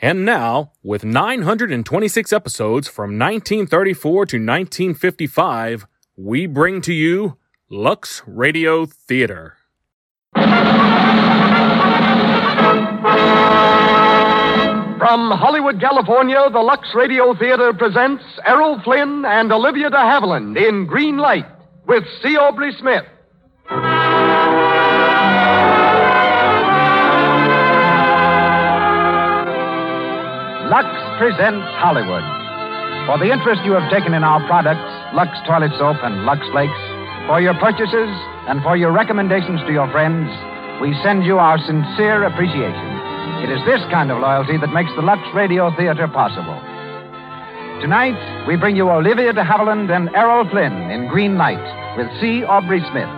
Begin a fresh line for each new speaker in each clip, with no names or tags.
And now, with 926 episodes from 1934 to 1955, we bring to you Lux Radio Theater.
From Hollywood, California, the Lux Radio Theater presents Errol Flynn and Olivia de Havilland in Green Light with C. Aubrey Smith.
Lux presents Hollywood. For the interest you have taken in our products, Lux Toilet Soap and Lux Flakes, for your purchases and for your recommendations to your friends, we send you our sincere appreciation. It is this kind of loyalty that makes the Lux Radio Theater possible. Tonight, we bring you Olivia de Havilland and Errol Flynn in Green Light with C. Aubrey Smith.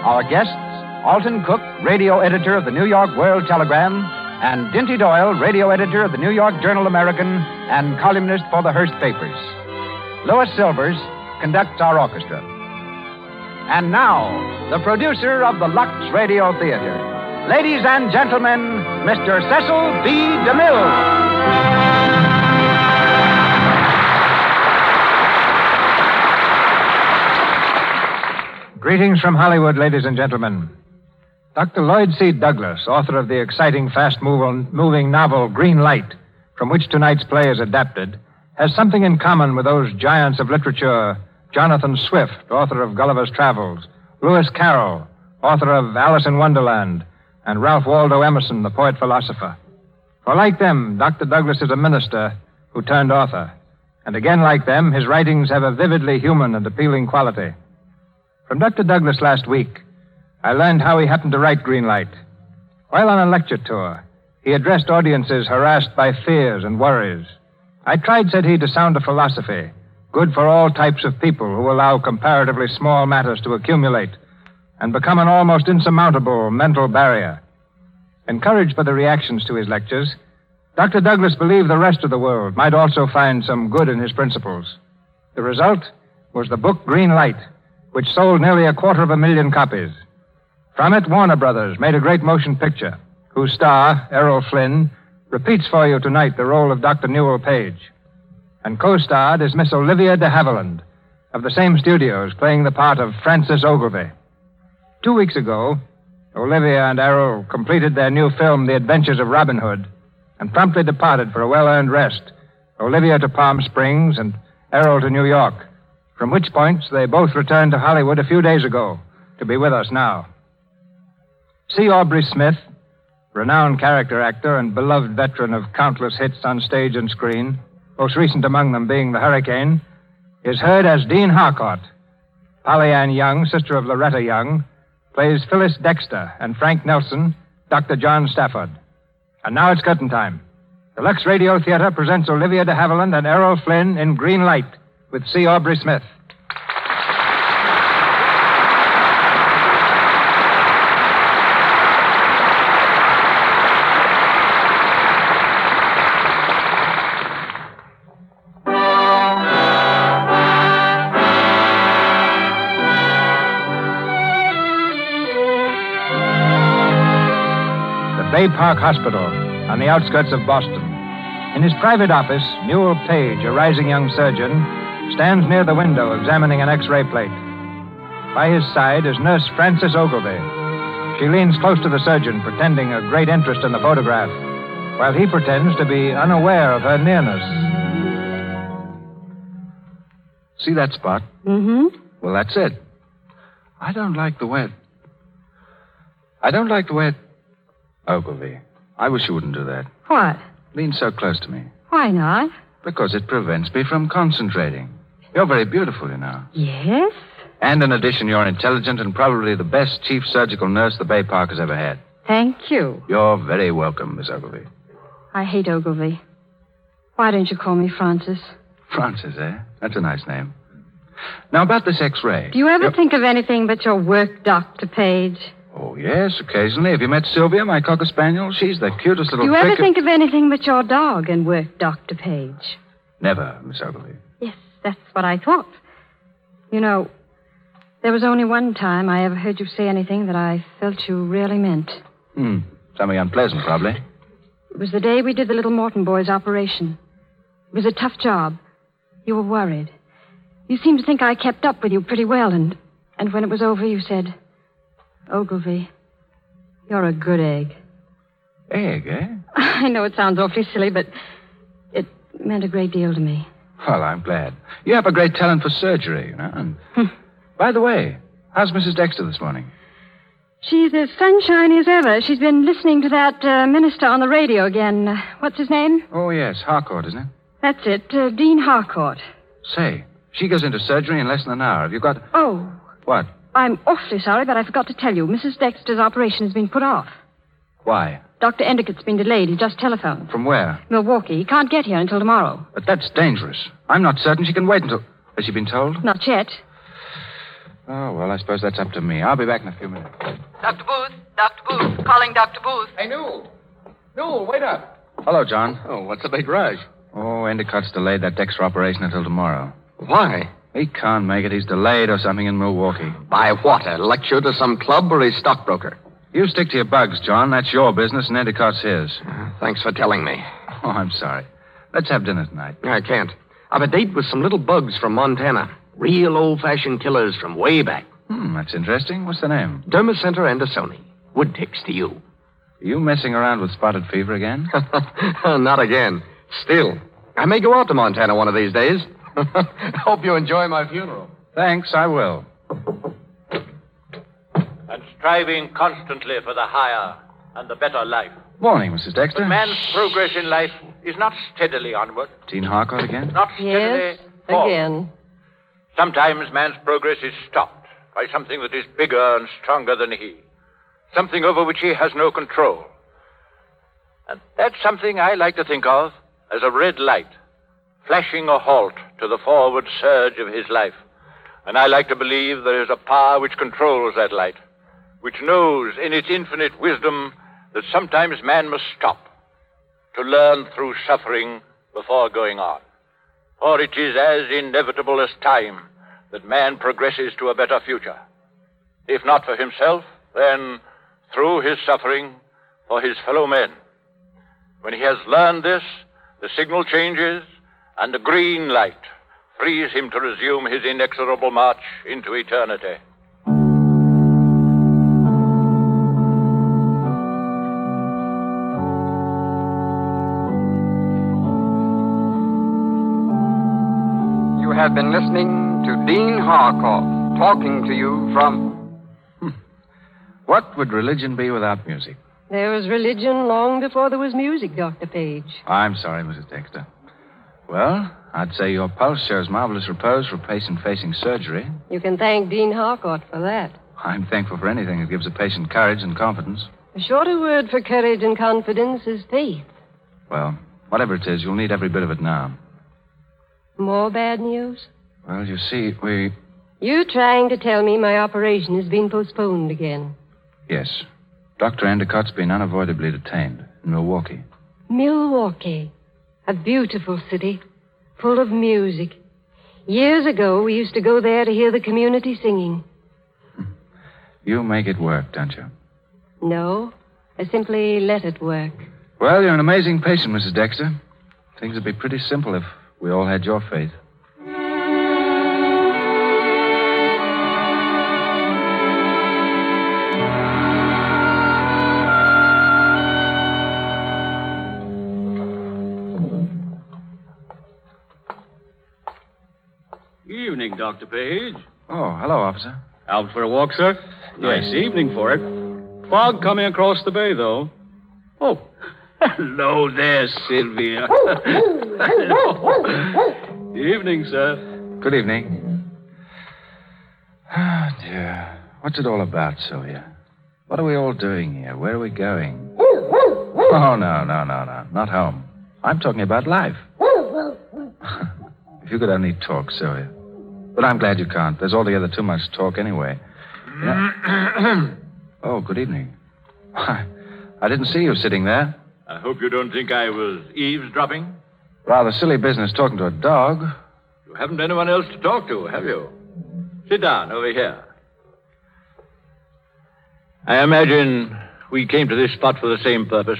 Our guests, Alton Cook, radio editor of the New York World Telegram, and Dinty Doyle, radio editor of the New York Journal American and columnist for the Hearst papers. Louis Silvers conducts our orchestra. And now, the producer of the Lux Radio Theater. Ladies and gentlemen, Mr. Cecil B. DeMille. Greetings from Hollywood, ladies and gentlemen. Dr. Lloyd C. Douglas, author of the exciting, fast moving novel Green Light, from which tonight's play is adapted, has something in common with those giants of literature Jonathan Swift, author of Gulliver's Travels, Lewis Carroll, author of Alice in Wonderland, and Ralph Waldo Emerson, the poet philosopher. For like them, Dr. Douglas is a minister who turned author. And again, like them, his writings have a vividly human and appealing quality. From Dr. Douglas last week, I learned how he happened to write Green Light. While on a lecture tour, he addressed audiences harassed by fears and worries. I tried, said he, to sound a philosophy, good for all types of people who allow comparatively small matters to accumulate and become an almost insurmountable mental barrier. Encouraged by the reactions to his lectures, Dr. Douglas believed the rest of the world might also find some good in his principles. The result was the book Green Light, which sold nearly a quarter of a million copies. From it, Warner Brothers made a great motion picture, whose star, Errol Flynn, repeats for you tonight the role of Dr. Newell Page. And co starred is Miss Olivia de Havilland, of the same studios, playing the part of Frances Ogilvy. Two weeks ago, Olivia and Errol completed their new film, The Adventures of Robin Hood, and promptly departed for a well earned rest. Olivia to Palm Springs and Errol to New York, from which points they both returned to Hollywood a few days ago to be with us now. C. Aubrey Smith, renowned character actor and beloved veteran of countless hits on stage and screen, most recent among them being The Hurricane, is heard as Dean Harcourt. Polly Ann Young, sister of Loretta Young, plays Phyllis Dexter, and Frank Nelson, Dr. John Stafford. And now it's curtain time. The Lux Radio Theater presents Olivia de Havilland and Errol Flynn in Green Light with C. Aubrey Smith. Bay Park Hospital on the outskirts of Boston. In his private office, Newell Page, a rising young surgeon, stands near the window examining an x ray plate. By his side is Nurse Frances Ogilvy. She leans close to the surgeon, pretending a great interest in the photograph, while he pretends to be unaware of her nearness.
See that spot?
Mm-hmm.
Well, that's it. I don't like the way it. I don't like the way it. Ogilvy, I wish you wouldn't do that.
What?
Lean so close to me.
Why not?
Because it prevents me from concentrating. You're very beautiful, you know.
Yes?
And in addition, you're intelligent and probably the best chief surgical nurse the Bay Park has ever had.
Thank you.
You're very welcome, Miss Ogilvy.
I hate Ogilvy. Why don't you call me Frances?
Frances, eh? That's a nice name. Now, about this X-ray.
Do you ever
Yep.
think of anything but your work, Dr. Page?
Oh, yes, occasionally. Have you met Sylvia, my cocker spaniel? She's the cutest little.
Do you ever think of anything but your dog and work, Dr. Page?
Never, Miss Ogilvy.
Yes, that's what I thought. You know, there was only one time I ever heard you say anything that I felt you really meant.
Hmm. Something unpleasant, probably.
It was the day we did the little Morton boy's operation. It was a tough job. You were worried. You seemed to think I kept up with you pretty well, and, and when it was over, you said, Ogilvy, you're a good egg.
Egg, eh?
I know it sounds awfully silly, but it meant a great deal to me.
Well, I'm glad. You have a great talent for surgery, you know. And... By the way, how's Mrs. Dexter this morning?
She's as sunshiny as ever. She's been listening to that uh, minister on the radio again. Uh, what's his name?
Oh, yes, Harcourt, isn't it?
That's it, uh, Dean Harcourt.
Say, she goes into surgery in less than an hour. Have you got.
Oh,
What?
I'm awfully sorry, but I forgot to tell you. Mrs. Dexter's operation has been put off.
Why?
Dr. Endicott's been delayed. He just telephoned.
From where?
Milwaukee. He can't get here until tomorrow.
But that's dangerous. I'm not certain she can wait until. Has she been told?
Not yet.
Oh, well, I suppose that's up to me. I'll be back in a few minutes.
Dr. Booth, Dr. Booth, calling Dr. Booth.
Hey, Newell. Newell, wait up.
Hello, John.
Oh, what's the big rush?
Oh, Endicott's delayed that Dexter operation until tomorrow.
Why?
He can't make it. He's delayed or something in Milwaukee.
By what? A lecture to some club or a stockbroker?
You stick to your bugs, John. That's your business, and Endicott's his.
Thanks for telling me.
Oh, I'm sorry. Let's have dinner tonight.
I can't. I've a date with some little bugs from Montana. Real old fashioned killers from way back.
Hmm, that's interesting. What's the name?
Dermacentor Andersoni. Wood ticks to you.
Are you messing around with spotted fever again?
Not again. Still, I may go out to Montana one of these days. Hope you enjoy my funeral.
Thanks, I will.
and striving constantly for the higher and the better life.
Morning, Mrs. Dexter.
But man's progress in life is not steadily onward,
Dean Harcourt again?
not steadily forward.
again.
Sometimes man's progress is stopped by something that is bigger and stronger than he, something over which he has no control. And that's something I like to think of as a red light, flashing a halt to the forward surge of his life. And I like to believe there is a power which controls that light, which knows in its infinite wisdom that sometimes man must stop to learn through suffering before going on. For it is as inevitable as time that man progresses to a better future. If not for himself, then through his suffering for his fellow men. When he has learned this, the signal changes, and a green light frees him to resume his inexorable march into eternity.
You have been listening to Dean Harcourt talking to you from. Hmm.
What would religion be without music?
There was religion long before there was music, Dr. Page.
I'm sorry, Mrs. Dexter. Well, I'd say your pulse shows marvelous repose for a patient facing surgery.
You can thank Dean Harcourt for that.
I'm thankful for anything that gives a patient courage and confidence.
A shorter word for courage and confidence is faith.
Well, whatever it is, you'll need every bit of it now.
More bad news?
Well, you see, we.
You trying to tell me my operation has been postponed again.
Yes. Dr. Endicott's been unavoidably detained in Milwaukee.
Milwaukee. A beautiful city, full of music. Years ago, we used to go there to hear the community singing.
You make it work, don't you?
No, I simply let it work.
Well, you're an amazing patient, Mrs. Dexter. Things would be pretty simple if we all had your faith.
Evening, Dr. Page.
Oh, hello, officer.
Out for a walk, sir? Nice evening for it. Fog coming across the bay, though. Oh, hello there, Sylvia. hello. Evening, sir.
Good evening. Ah, dear. What's it all about, Sylvia? What are we all doing here? Where are we going? Oh, no, no, no, no. Not home. I'm talking about life. If you could only talk, Sylvia. But I'm glad you can't. There's altogether too much talk anyway. Know- oh, good evening. I didn't see you sitting there.
I hope you don't think I was eavesdropping.
Rather silly business talking to a dog.
You haven't anyone else to talk to, have you? Sit down over here. I imagine we came to this spot for the same purpose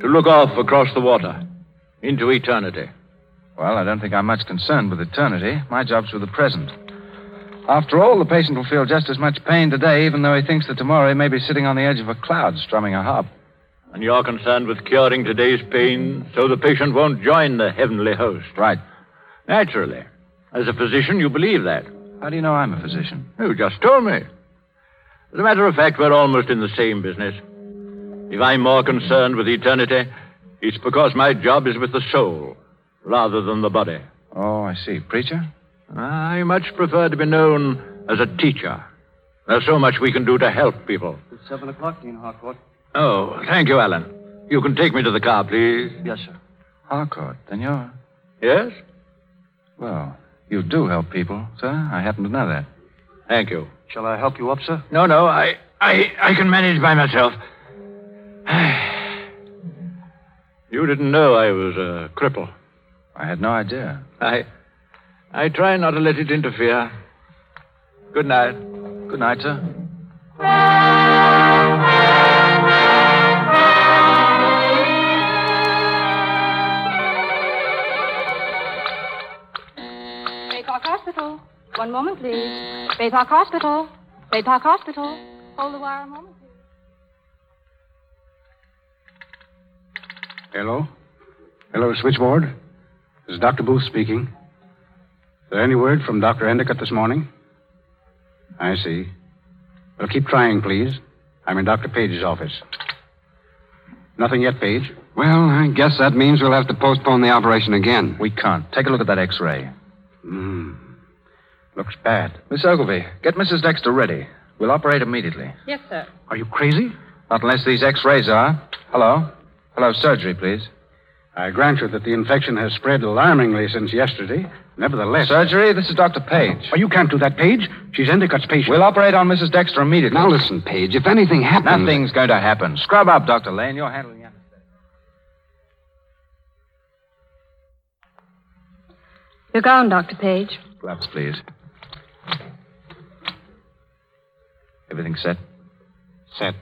to look off across the water into eternity.
Well, I don't think I'm much concerned with eternity. My job's with the present. After all, the patient will feel just as much pain today, even though he thinks that tomorrow he may be sitting on the edge of a cloud strumming a harp.
And you're concerned with curing today's pain so the patient won't join the heavenly host.
Right.
Naturally. As a physician, you believe that.
How do you know I'm a physician?
You just told me. As a matter of fact, we're almost in the same business. If I'm more concerned with eternity, it's because my job is with the soul rather than the body.
Oh, I see. Preacher?
I much prefer to be known as a teacher. There's so much we can do to help people.
It's seven o'clock, Dean Harcourt.
Oh, thank you, Alan. You can take me to the car, please.
Yes, sir.
Harcourt. Then you're.
Yes?
Well, you do help people, sir. I happen to know that.
Thank you.
Shall I help you up, sir?
No, no, I, I, I can manage by myself. you didn't know I was a cripple.
I had no idea.
I, I try not to let it interfere. Good night.
Good night, sir.
Baypark Hospital. One moment, please. Baypark Hospital. Baypark Hospital. Hold the wire a moment.
Hello? Hello, switchboard. This is Dr. Booth speaking. Is there any word from Dr. Endicott this morning? I see. Well, keep trying, please. I'm in Dr. Page's office. Nothing yet, Page.
Well, I guess that means we'll have to postpone the operation again.
We can't. Take a look at that x ray.
Hmm. Looks bad.
Miss Ogilvy, get Mrs. Dexter ready. We'll operate immediately.
Yes, sir.
Are you crazy?
Not unless these x rays are. Hello? Hello, surgery, please.
I grant you that the infection has spread alarmingly since yesterday. Nevertheless.
Surgery? This is Dr. Page.
Oh, you can't do that, Page. She's Endicott's patient.
We'll operate on Mrs. Dexter immediately.
Now listen, Page. If anything happens.
Nothing's going to happen. Scrub up, Dr. Lane. You're handling it.
Your gown, Dr. Page.
Gloves, please. Everything set?
Set.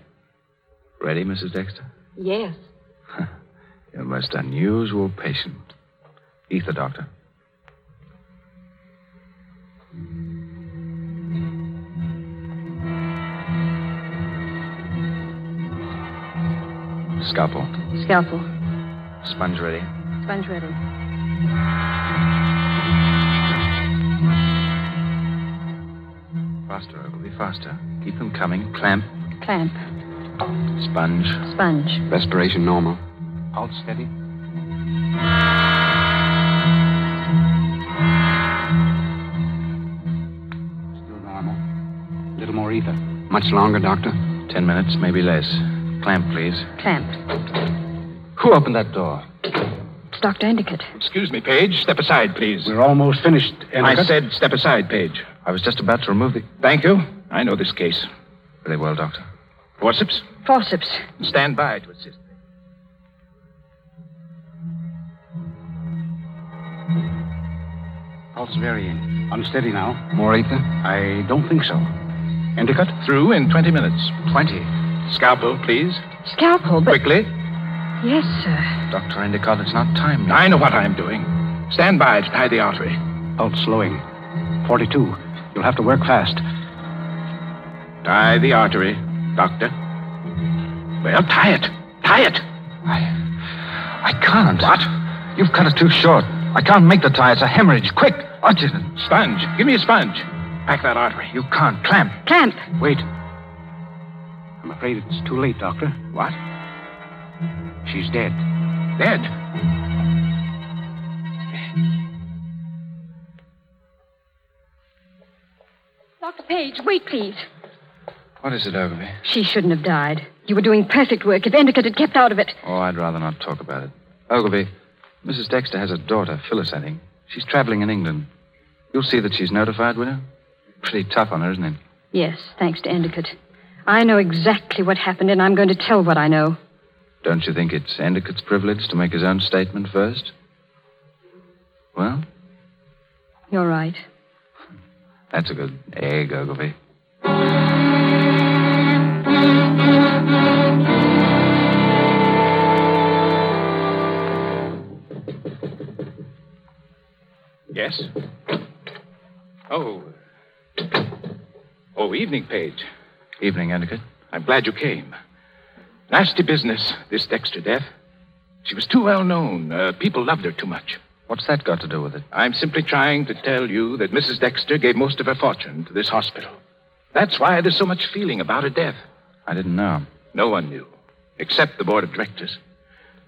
Ready, Mrs. Dexter?
Yes.
You're a most unusual patient. Ether, Doctor. Scalpel.
Scalpel.
Sponge ready.
Sponge ready.
Faster, Ogilvy, faster. Keep them coming. Clamp.
Clamp.
Sponge.
Sponge.
Respiration normal.
Pulse steady. Still normal. A little more ether.
Much longer, Doctor?
Ten minutes, maybe less. Clamp, please.
Clamp.
Who opened that door?
It's Dr. Endicott.
Excuse me, Page. Step aside, please.
We're almost finished, Endicott.
I said step aside, Page.
I was just about to remove the.
Thank you. I know this case.
Very well, Doctor.
Forceps,
Forceps.
stand by to assist.
Pulse varying. Unsteady now.
More ether?
I don't think so. Endicott?
Through in 20 minutes.
Twenty.
Scalpel, please.
Scalpel, but.
Quickly.
Yes, sir.
Dr. Endicott, it's not time. yet.
I know what I'm doing. Stand by to tie the artery.
Pulse slowing. 42. You'll have to work fast.
Tie the artery, Doctor. Well, tie it. Tie it.
I. I can't.
What?
You've cut it too short. I can't make the tie. It's a hemorrhage. Quick! Oxygen.
Sponge. Give me a sponge. Pack that artery.
You can't. Clamp.
Clamp.
Wait. I'm afraid it's too late, Doctor.
What?
She's dead.
Dead.
Dr. Page, wait, please.
What is it, Ogilvy?
She shouldn't have died. You were doing perfect work if Endicott had kept out of it.
Oh, I'd rather not talk about it. Ogilvy, Mrs. Dexter has a daughter, Phyllis, I think. She's traveling in England. You'll see that she's notified, will you? Pretty tough on her, isn't it?
Yes, thanks to Endicott. I know exactly what happened, and I'm going to tell what I know.
Don't you think it's Endicott's privilege to make his own statement first? Well,
You're right.
that's a good egg, Ogilvy.
Yes? Oh. Oh, evening, Page.
Evening, Endicott.
I'm glad you came. Nasty business, this Dexter death. She was too well known. Uh, people loved her too much.
What's that got to do with it?
I'm simply trying to tell you that Mrs. Dexter gave most of her fortune to this hospital. That's why there's so much feeling about her death.
I didn't know.
No one knew, except the board of directors.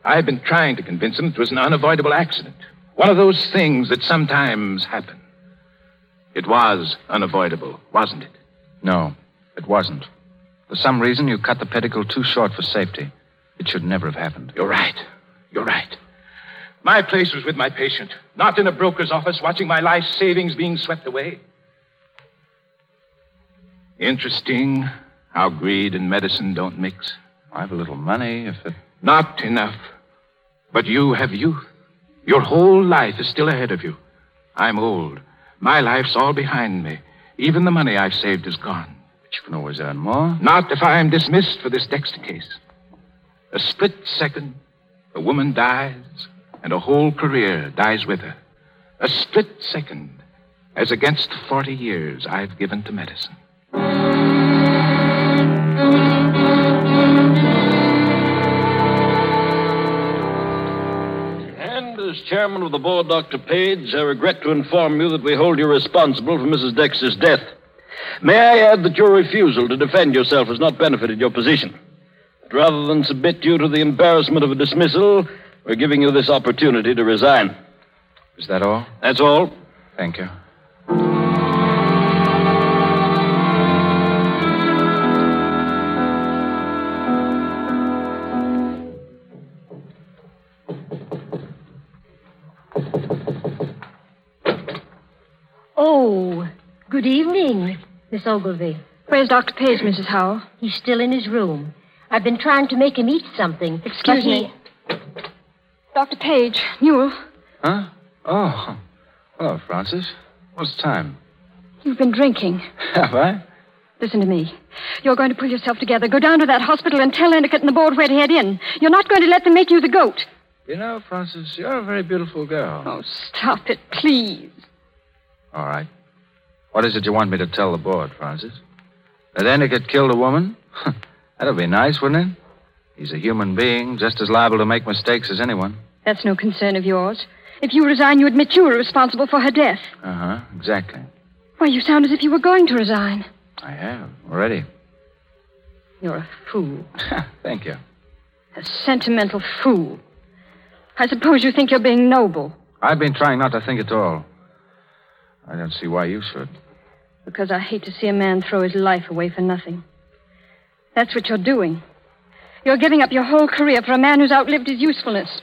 I've been trying to convince them it was an unavoidable accident. One of those things that sometimes happen. It was unavoidable, wasn't it?
No, it wasn't. For some reason, you cut the pedicle too short for safety. It should never have happened.
You're right. You're right. My place was with my patient, not in a broker's office watching my life savings being swept away. Interesting how greed and medicine don't mix.
I have a little money if it.
Not enough. But you have youth. Your whole life is still ahead of you. I'm old. My life's all behind me. Even the money I've saved is gone.
But you can always earn more.
Not if I am dismissed for this Dexter case. A split second, a woman dies, and a whole career dies with her. A split second, as against the 40 years I've given to medicine.
As chairman of the board, Dr. Page, I regret to inform you that we hold you responsible for Mrs. Dexter's death. May I add that your refusal to defend yourself has not benefited your position. But rather than submit you to the embarrassment of a dismissal, we're giving you this opportunity to resign.
Is that all?
That's all.
Thank you.
Good evening, Miss Ogilvy.
Where's Dr. Page, Mrs. Howell?
He's still in his room. I've been trying to make him eat something.
Excuse
he-
me. Dr. Page, Newell,
Huh? Oh. Hello, Frances. What's the time?
you've been drinking.
Have I?
Listen to me. You're going to pull yourself together. Go down to that hospital and tell Endicott and the board where to head in. You're not going to let them make you the goat.
You know, Frances, you're a very beautiful girl.
Oh, stop it, please.
All right. What is it you want me to tell the board, Frances? That Endicott killed a woman? That'd be nice, wouldn't it? He's a human being, just as liable to make mistakes as anyone.
That's no concern of yours. If you resign, you admit you were responsible for her death.
Uh huh, exactly.
Why, you sound as if you were going to resign.
I have, already.
You're a fool.
Thank you.
A sentimental fool. I suppose you think you're being noble
I've been trying not to think at all. I don't see why you should.
Because I hate to see a man throw his life away for nothing. That's what you're doing. You're giving up your whole career for a man who's outlived his usefulness.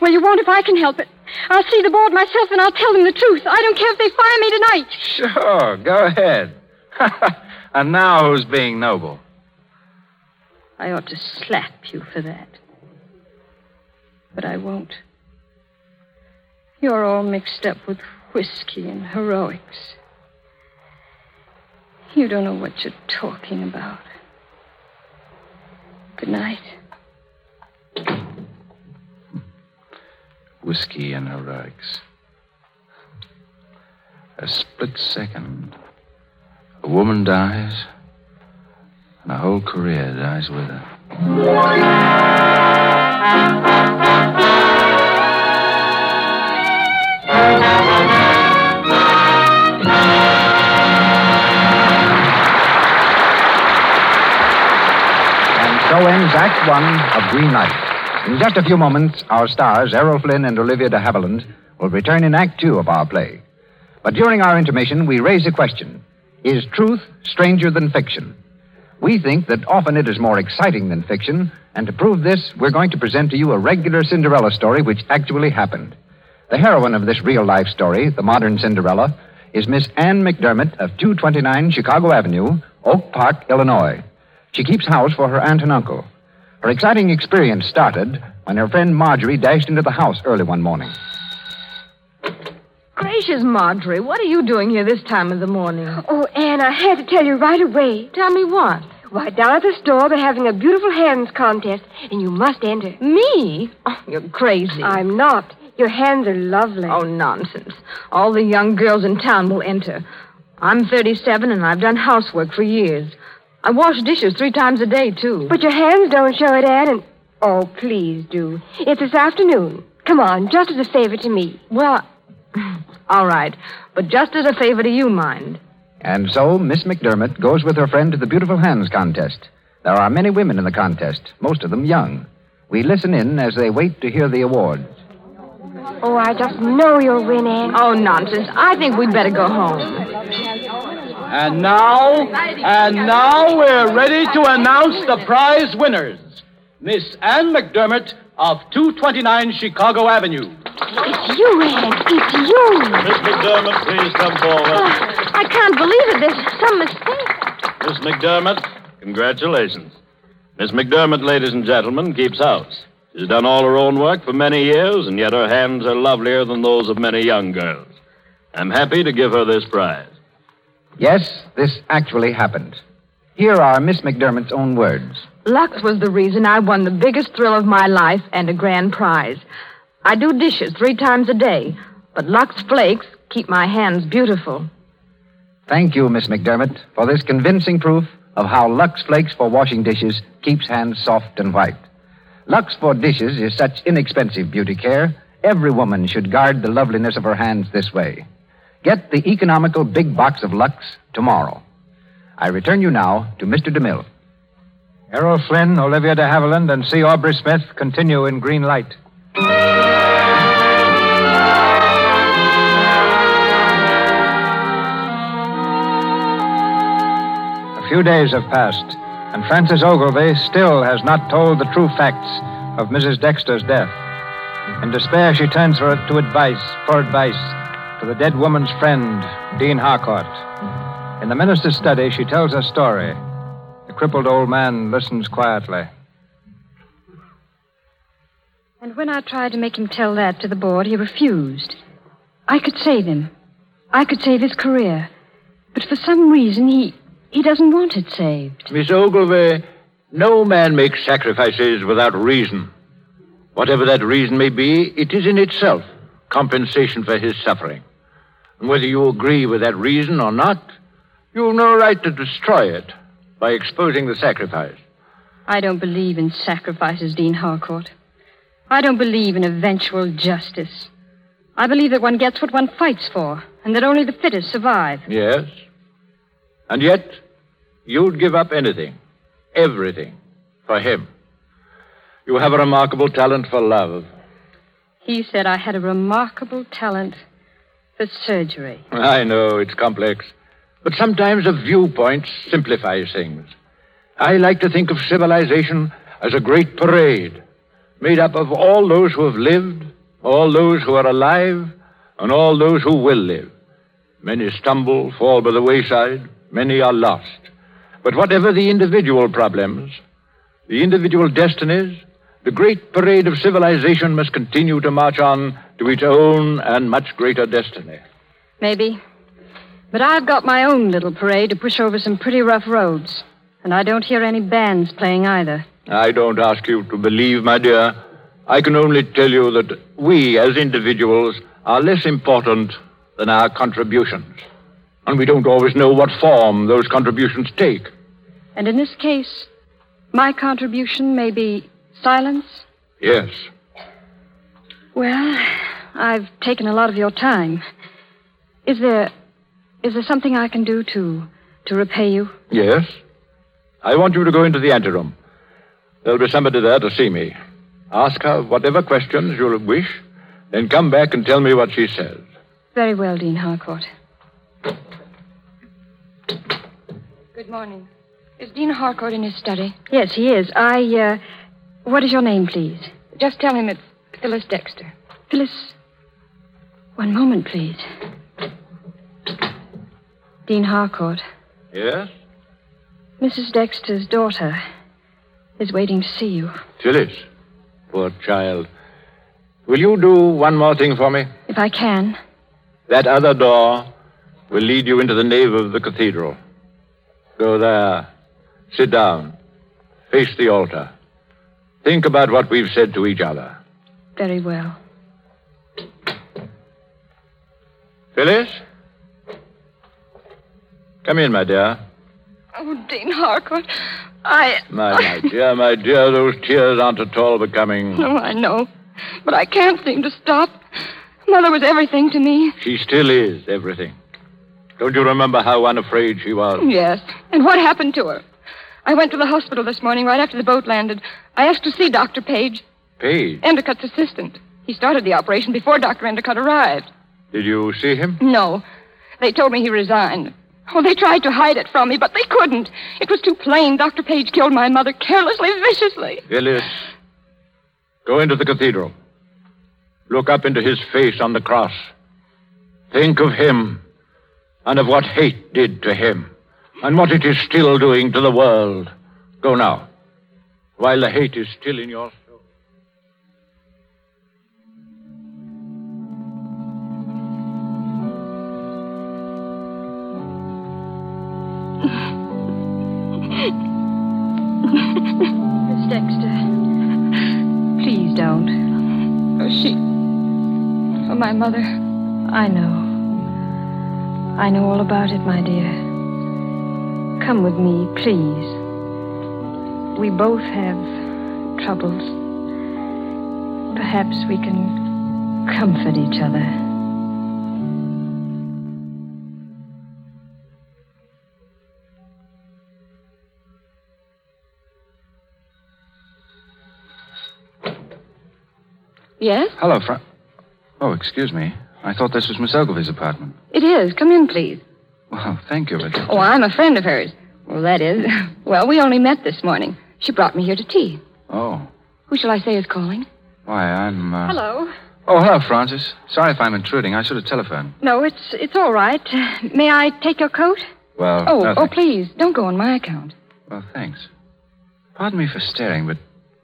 Well, you won't if I can help it. I'll see the board myself and I'll tell them the truth. I don't care if they fire me tonight.
Sure, go ahead. and now who's being noble?
I ought to slap you for that. But I won't. You're all mixed up with whiskey and heroics. You don't know what you're talking about. Good night.
Whiskey and heroics. A split second. A woman dies, and a whole career dies with her.
So ends Act One of Green Light. In just a few moments, our stars, Errol Flynn and Olivia de Havilland, will return in Act Two of our play. But during our intermission, we raise a question Is truth stranger than fiction? We think that often it is more exciting than fiction, and to prove this, we're going to present to you a regular Cinderella story which actually happened.
The heroine of this real life story, the modern Cinderella, is Miss Anne McDermott of 229 Chicago Avenue, Oak Park, Illinois. She keeps house for her aunt and uncle. Her exciting experience started when her friend Marjorie dashed into the house early one morning.
Gracious, Marjorie, what are you doing here this time of the morning?
Oh, Anne, I had to tell you right away.
Tell me what?
Why, down at the store, they're having a beautiful hands contest, and you must enter.
Me? Oh, you're crazy.
I'm not. Your hands are lovely.
Oh, nonsense. All the young girls in town will enter. I'm 37, and I've done housework for years. I wash dishes three times a day, too.
But your hands don't show it, Anne, and... Oh, please do. It's this afternoon. Come on, just as a favor to me.
Well, all right. But just as a favor to you, mind.
And so Miss McDermott goes with her friend to the Beautiful Hands contest. There are many women in the contest, most of them young. We listen in as they wait to hear the awards.
Oh, I just know you'll win, Anne.
Oh, nonsense. I think we'd better go home.
And now, and now we're ready to announce the prize winners. Miss Anne McDermott of 229 Chicago Avenue.
It's you, Anne. It's you.
Miss McDermott, please come forward.
Uh, I can't believe it. There's some mistake.
Miss McDermott, congratulations. Miss McDermott, ladies and gentlemen, keeps house. She's done all her own work for many years, and yet her hands are lovelier than those of many young girls. I'm happy to give her this prize.
Yes, this actually happened. Here are Miss McDermott's own words.
Lux was the reason I won the biggest thrill of my life and a grand prize. I do dishes three times a day, but Lux Flakes keep my hands beautiful.
Thank you, Miss McDermott, for this convincing proof of how Lux Flakes for washing dishes keeps hands soft and white. Lux for dishes is such inexpensive beauty care, every woman should guard the loveliness of her hands this way. Get the economical big box of Lux tomorrow. I return you now to Mr. DeMille. Errol Flynn, Olivia de Havilland, and C. Aubrey Smith continue in green light. A few days have passed, and Frances Ogilvy still has not told the true facts of Mrs. Dexter's death. In despair, she turns for, to advice, for advice, to the dead woman's friend, Dean Harcourt. In the minister's study, she tells her story. The crippled old man listens quietly.
And when I tried to make him tell that to the board, he refused. I could save him. I could save his career. But for some reason, he he doesn't want it saved.
Miss Ogilvy, no man makes sacrifices without reason. Whatever that reason may be, it is in itself compensation for his suffering. And whether you agree with that reason or not, you've no right to destroy it by exposing the sacrifice.
I don't believe in sacrifices, Dean Harcourt. I don't believe in eventual justice. I believe that one gets what one fights for, and that only the fittest survive.
Yes. And yet, you'd give up anything, everything, for him. You have a remarkable talent for love.
He said I had a remarkable talent for surgery.
I know it's complex, but sometimes a viewpoint simplifies things. I like to think of civilization as a great parade made up of all those who have lived, all those who are alive, and all those who will live. Many stumble, fall by the wayside, many are lost. But whatever the individual problems, the individual destinies, the great parade of civilization must continue to march on to its own and much greater destiny.
Maybe. But I've got my own little parade to push over some pretty rough roads. And I don't hear any bands playing either.
I don't ask you to believe, my dear. I can only tell you that we, as individuals, are less important than our contributions. And we don't always know what form those contributions take.
And in this case, my contribution may be silence?
Yes.
Well, I've taken a lot of your time. Is there is there something I can do to to repay you?
Yes. I want you to go into the anteroom. There'll be somebody there to see me. Ask her whatever questions you'll wish, then come back and tell me what she says.
Very well, Dean Harcourt. Good morning. Is Dean Harcourt in his study? Yes, he is. I, uh, what is your name, please? Just tell him it's Phyllis Dexter. Phyllis. One moment, please. Dean Harcourt,
Yes?
Mrs. Dexter's daughter is waiting to see you.
Phyllis. Poor child. Will you do one more thing for me?
If I can.
That other door will lead you into the nave of the cathedral. Go there. Sit down. Face the altar. Think about what we've said to each other.
Very well.
Phyllis? Come in, my dear.
Oh, Dean Harcourt, I.
My, my dear, my dear, those tears aren't at all becoming.
No, I know. But I can't seem to stop. Mother was everything to me.
She still is everything. Don't you remember how unafraid she was?
Yes. And what happened to her? I went to the hospital this morning right after the boat landed. I asked to see Dr. Page,
Page,
Endicott's assistant. He started the operation before Dr. Endicott arrived.
did you see him?
No. They told me he resigned. Oh, they tried to hide it from me, but they couldn't. It was too plain. Dr. Page killed my mother carelessly, viciously.
Phyllis, go into the cathedral. Look up into his face on the cross. Think of him and of what hate did to him and what it is still doing to the world. Go now, while the hate is still in your
Miss Dexter. Please don't.
Oh, she. Oh, my mother.
I know. I know all about it, my dear. Come with me, please. We both have troubles. Perhaps we can comfort each other.
Yes?
Hello, Fra. Oh, excuse me. I thought this was Miss Ogilvy's apartment.
It is. Come in, please.
Well, thank you, but.
Oh, I'm a friend of hers. Well, that is. Well, we only met this morning. She brought me here to tea.
Oh.
Who shall I say is calling?
Why, I'm. Uh...
Hello.
Oh, hello, Frances. Sorry if I'm intruding. I should have telephoned.
No, it's it's all right. May I take your coat?
Well,
oh,
no,
oh, please, don't go on my account.
Well, thanks. Pardon me for staring, but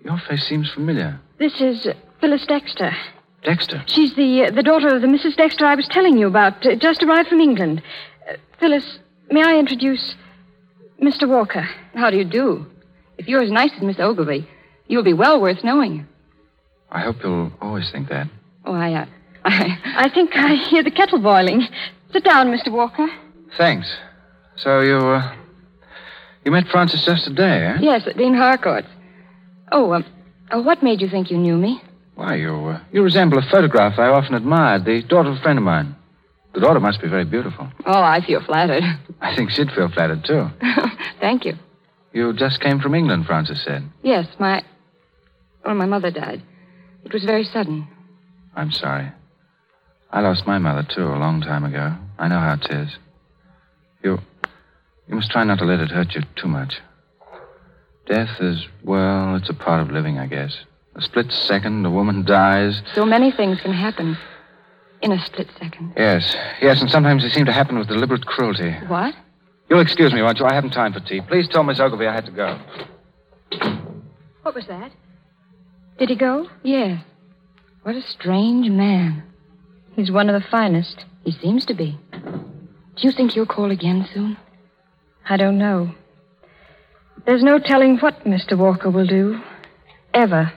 your face seems familiar.
This is Phyllis Dexter.
Dexter.
She's the uh, the daughter of the Mrs. Dexter I was telling you about. Uh, just arrived from England. Uh, Phyllis, may I introduce Mr. Walker?
How do you do? If you're as nice as Miss Ogilvy, you'll be well worth knowing.
I hope you'll always think that.
Oh, I, uh, I,
I think I hear the kettle boiling. Sit down, Mr. Walker.
Thanks. So you, uh, you met Frances just today, eh?
yes, at Dean Harcourt's. Oh, um, uh, what made you think you knew me?
Why, you, uh, you resemble a photograph I often admired, the daughter of a friend of mine. The daughter must be very beautiful.
Oh, I feel flattered.
I think she'd feel flattered, too.
Thank you.
You just came from England, Frances said.
Yes, my. Well, my mother died. It was very sudden.
I'm sorry. I lost my mother, too, a long time ago. I know how it is. You. You must try not to let it hurt you too much. Death is, well, it's a part of living, I guess. A split second, a woman dies.
So many things can happen in a split second.
Yes, yes, and sometimes they seem to happen with deliberate cruelty.
What?
You'll excuse me, won't you? I haven't time for tea. Please tell Miss Ogilvy I had to go.
What was that? Did he go?
Yes. What a strange man.
He's one of the finest.
He seems to be. Do you think he'll call again soon?
I don't know. There's no telling what Mr. Walker will do. Ever.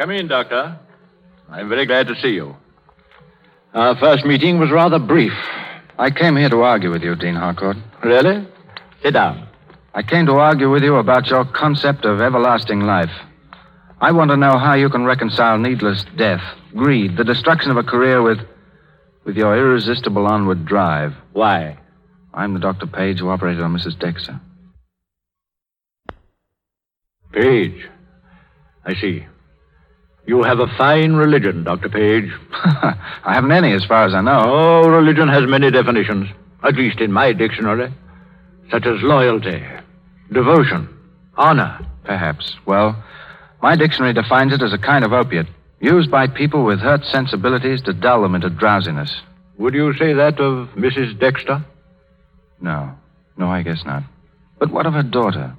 Come in, Doctor. I'm very glad to see you. Our first meeting was rather brief.
I came here to argue with you, Dean Harcourt.
Really? Sit down.
I came to argue with you about your concept of everlasting life. I want to know how you can reconcile needless death, greed, the destruction of a career with. with your irresistible onward drive.
Why?
I'm the Dr. Page who operated on Mrs. Dexter.
Page. I see. You have a fine religion, Dr. Page.
I haven't any, as far as I know.
Oh, religion has many definitions, at least in my dictionary, such as loyalty, devotion, Honor.
Perhaps. Well, my dictionary defines it as a kind of opiate used by people with hurt sensibilities to dull them into drowsiness.
Would you say that of Mrs. Dexter?
No. No, I guess not. But what of her daughter?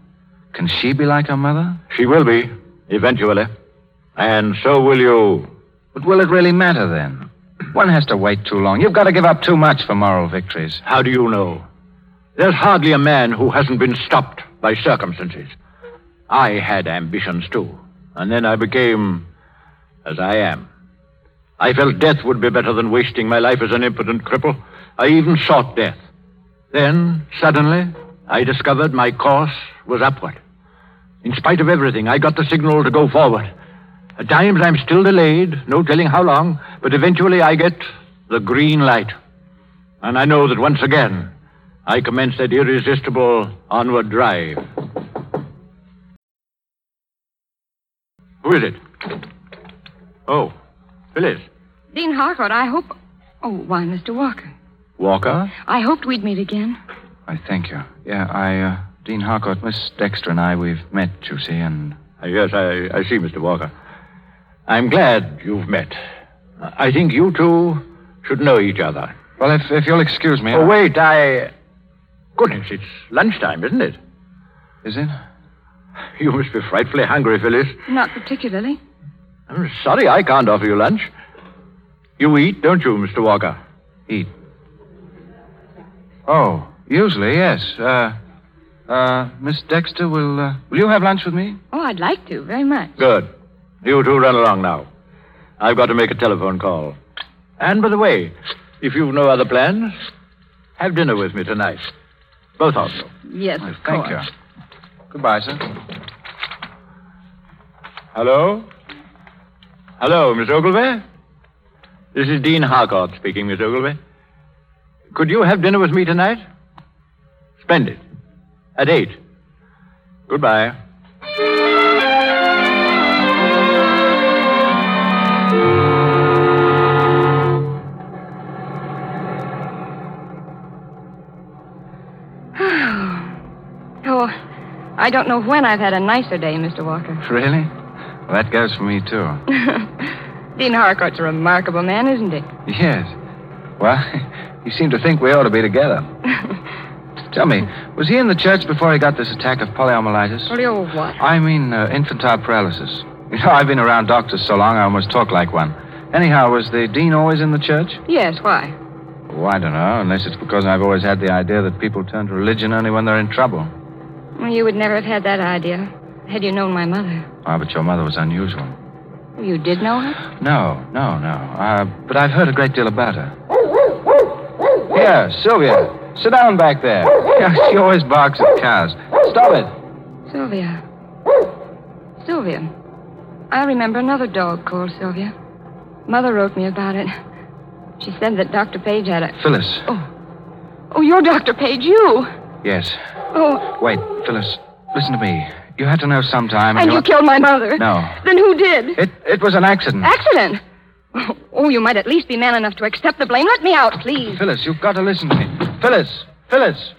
Can she be like her mother?
She will be, eventually. And so will you.
But will it really matter then? One has to wait too long. You've got to give up too much for moral victories.
How do you know? There's hardly a man who hasn't been stopped by circumstances. I had ambitions, too. And then I became as I am. I felt death would be better than wasting my life as an impotent cripple. I even sought death. Then, suddenly, I discovered my course was upward. In spite of everything, I got the signal to go forward. At times I'm still delayed, no telling how long, but eventually I get the green light. And I know that once again, I commence that irresistible onward drive. Who is it? Oh, Phyllis.
Dean Harcourt, I hope. Oh, why, Mr. Walker.
Walker?
I hoped we'd meet again.
I thank you. Yeah, I, uh, Dean Harcourt, Miss Dexter and I, we've met, you see, and.
Uh, yes, I, I see, Mr. Walker. I'm glad you've met. I think you two should know each other.
Well, if, if you'll excuse me.
Oh, wait, I. Goodness, it's lunchtime, isn't it?
Is it?
You must be frightfully hungry, Phyllis.
Not particularly.
I'm sorry I can't offer you lunch. You eat, don't you, Mr. Walker?
Eat. Oh, usually, yes. Uh, uh, Miss Dexter, will, uh, will you have lunch with me?
Oh, I'd like to, very much.
Good. You two run along now. I've got to make a telephone call. And by the way, if you've no other plans, have dinner with me tonight. Both of you.
Yes, of
Thank
course.
you. Goodbye, sir.
Hello? Hello, Miss Ogilvy? This is Dean Harcourt speaking, Miss Ogilvy. Could you have dinner with me tonight? Splendid. At eight. Goodbye.
I don't know when I've had a nicer day, Mr. Walker.
Really? Well, that goes for me, too.
Dean Harcourt's a remarkable man, isn't he?
Yes. Well, you seem to think we ought to be together. Tell me, was he in the church before he got this attack of poliomyelitis?
Polio what?
I mean, uh, infantile paralysis. You know, I've been around doctors so long I almost talk like one. Anyhow, was the dean always in the church?
Yes, why?
Oh, I don't know, unless it's because I've always had the idea that people turn to religion only when they're in trouble.
Well, you would never have had that idea had you known my mother.
Ah, but your mother was unusual.
You did know her?
No, no, no. Uh, but I've heard a great deal about her. Here, Sylvia. Sit down back there. She always barks at cows. Stop it.
Sylvia. Sylvia. I remember another dog called Sylvia. Mother wrote me about it. She said that Dr. Page had a.
Phyllis.
Oh. Oh, you're Dr. Page, you.
Yes.
Oh,
Wait, Phyllis, listen to me. You had to know sometime.
and you killed my mother.
No.
Then who did?
It, it was an accident.
Accident. Oh, you might at least be man enough to accept the blame. Let me out, please.
Phyllis, you've got to listen to me. Phyllis! Phyllis!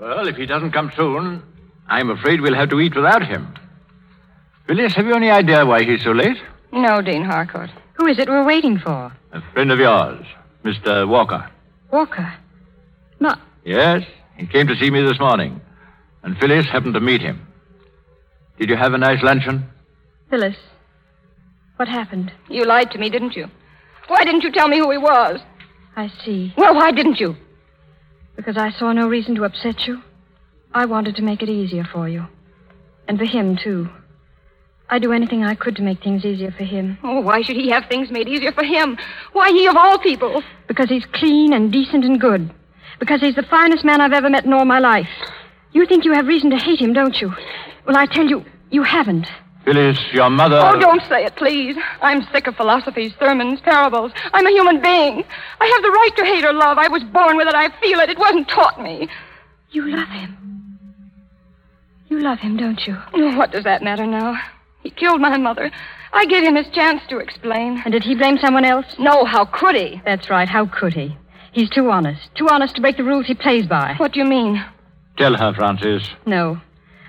Well, if he doesn't come soon, I'm afraid we'll have to eat without him. Phyllis, have you any idea why he's so late?
No, Dean Harcourt. Who is it we're waiting for?
A friend of yours, Mr. Walker.
Walker. Not.
Yes, he came to see me this morning, and Phyllis happened to meet him. Did you have a nice luncheon?
Phyllis. What happened? You lied to me, didn't you? Why didn't you tell me who he was? I see. Well, why didn't you? Because I saw no reason to upset you. I wanted to make it easier for you. And for him, too. I'd do anything I could to make things easier for him. Oh, why should he have things made easier for him? Why he of all people? Because he's clean and decent and good. Because he's the finest man I've ever met in all my life. You think you have reason to hate him, don't you? Well, I tell you, you haven't.
Phyllis, your mother.
Oh, don't say it, please. I'm sick of philosophies, sermons, parables. I'm a human being. I have the right to hate or love. I was born with it. I feel it. It wasn't taught me. You love him. You love him, don't you? Oh, what does that matter now? He killed my mother. I gave him his chance to explain.
And did he blame someone else?
No, how could he?
That's right. How could he? He's too honest. Too honest to break the rules he plays by.
What do you mean?
Tell her, Frances.
No.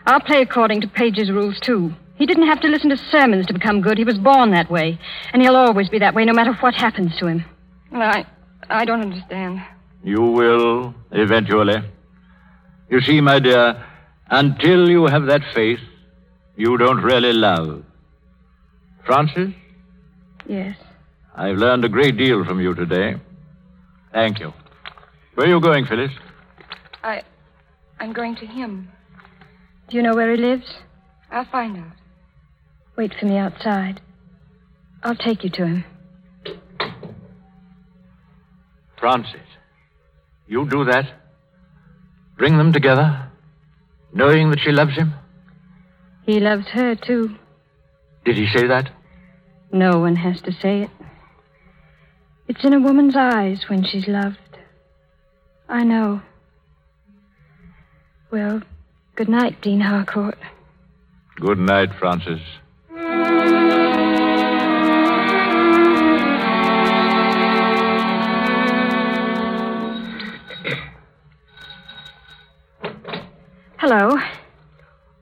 I'll play according to Page's rules, too. He didn't have to listen to sermons to become good. He was born that way. And he'll always be that way, no matter what happens to him.
Well, I, I don't understand.
You will, eventually. You see, my dear, until you have that faith, you don't really love. Frances,
Yes.
I've learned a great deal from you today. Thank you. Where are you going, Phyllis?
I, I'm going to him.
Do you know where he lives?
I'll find out.
Wait for me outside. I'll take you to him.
Frances, you do that? Bring them together, knowing that she loves him?
He loves her, too.
Did he say that?
No one has to say it. It's in a woman's eyes when she's loved. I know. Well, good night, Dean Harcourt.
Good night, Frances.
Hello.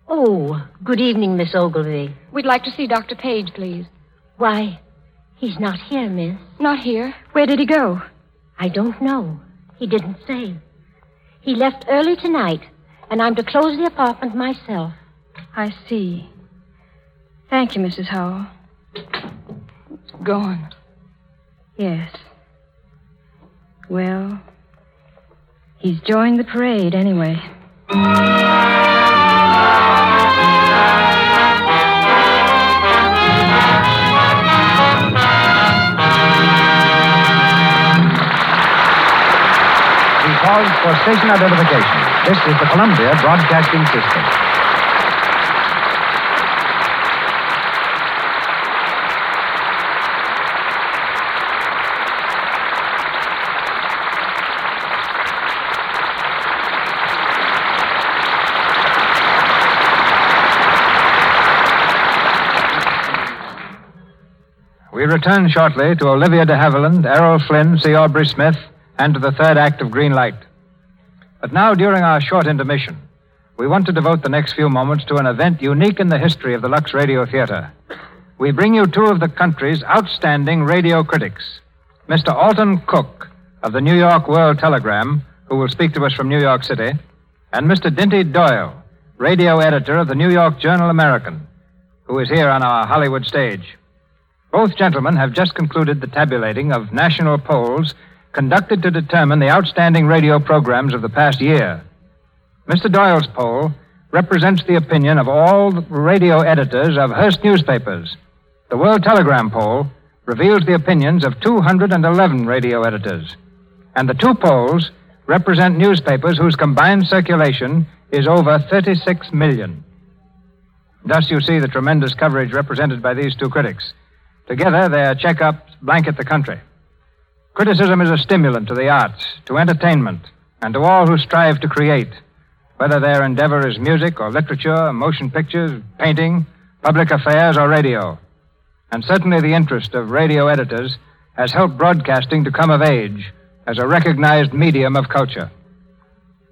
Oh, good evening, Miss Ogilvy.
We'd like to see Dr. Page, please.
Why, he's not here, miss.
Not here.
Where did he go?
I don't know. He didn't say. He left early tonight, and I'm to close the apartment myself.
I see. Thank you, Mrs. Howell.
Gone.
Yes. Well, he's joined the parade anyway.
For station identification. This is the Columbia Broadcasting System. We return shortly to Olivia de Havilland, Errol Flynn, C. Aubrey Smith, and to the third act of Green Light. But now, during our short intermission, we want to devote the next few moments to an event unique in the history of the Lux Radio Theater. We bring you two of the country's outstanding radio critics Mr. Alton Cook of the New York World Telegram, who will speak to us from New York City, and Mr. Dinty Doyle, radio editor of the New York Journal American, who is here on our Hollywood stage. Both gentlemen have just concluded the tabulating of national polls conducted to determine the outstanding radio programs of the past year. Mr. Doyle's poll represents the opinion of all radio editors of Hearst newspapers. The World Telegram poll reveals the opinions of 211 radio editors. And the two polls represent newspapers whose combined circulation is over 36 million. Thus, you see the tremendous coverage represented by these two critics. Together, their checkups blanket the country. Criticism is a stimulant to the arts, to entertainment, and to all who strive to create, whether their endeavor is music or literature, motion pictures, painting, public affairs, or radio. And certainly the interest of radio editors has helped broadcasting to come of age as a recognized medium of culture.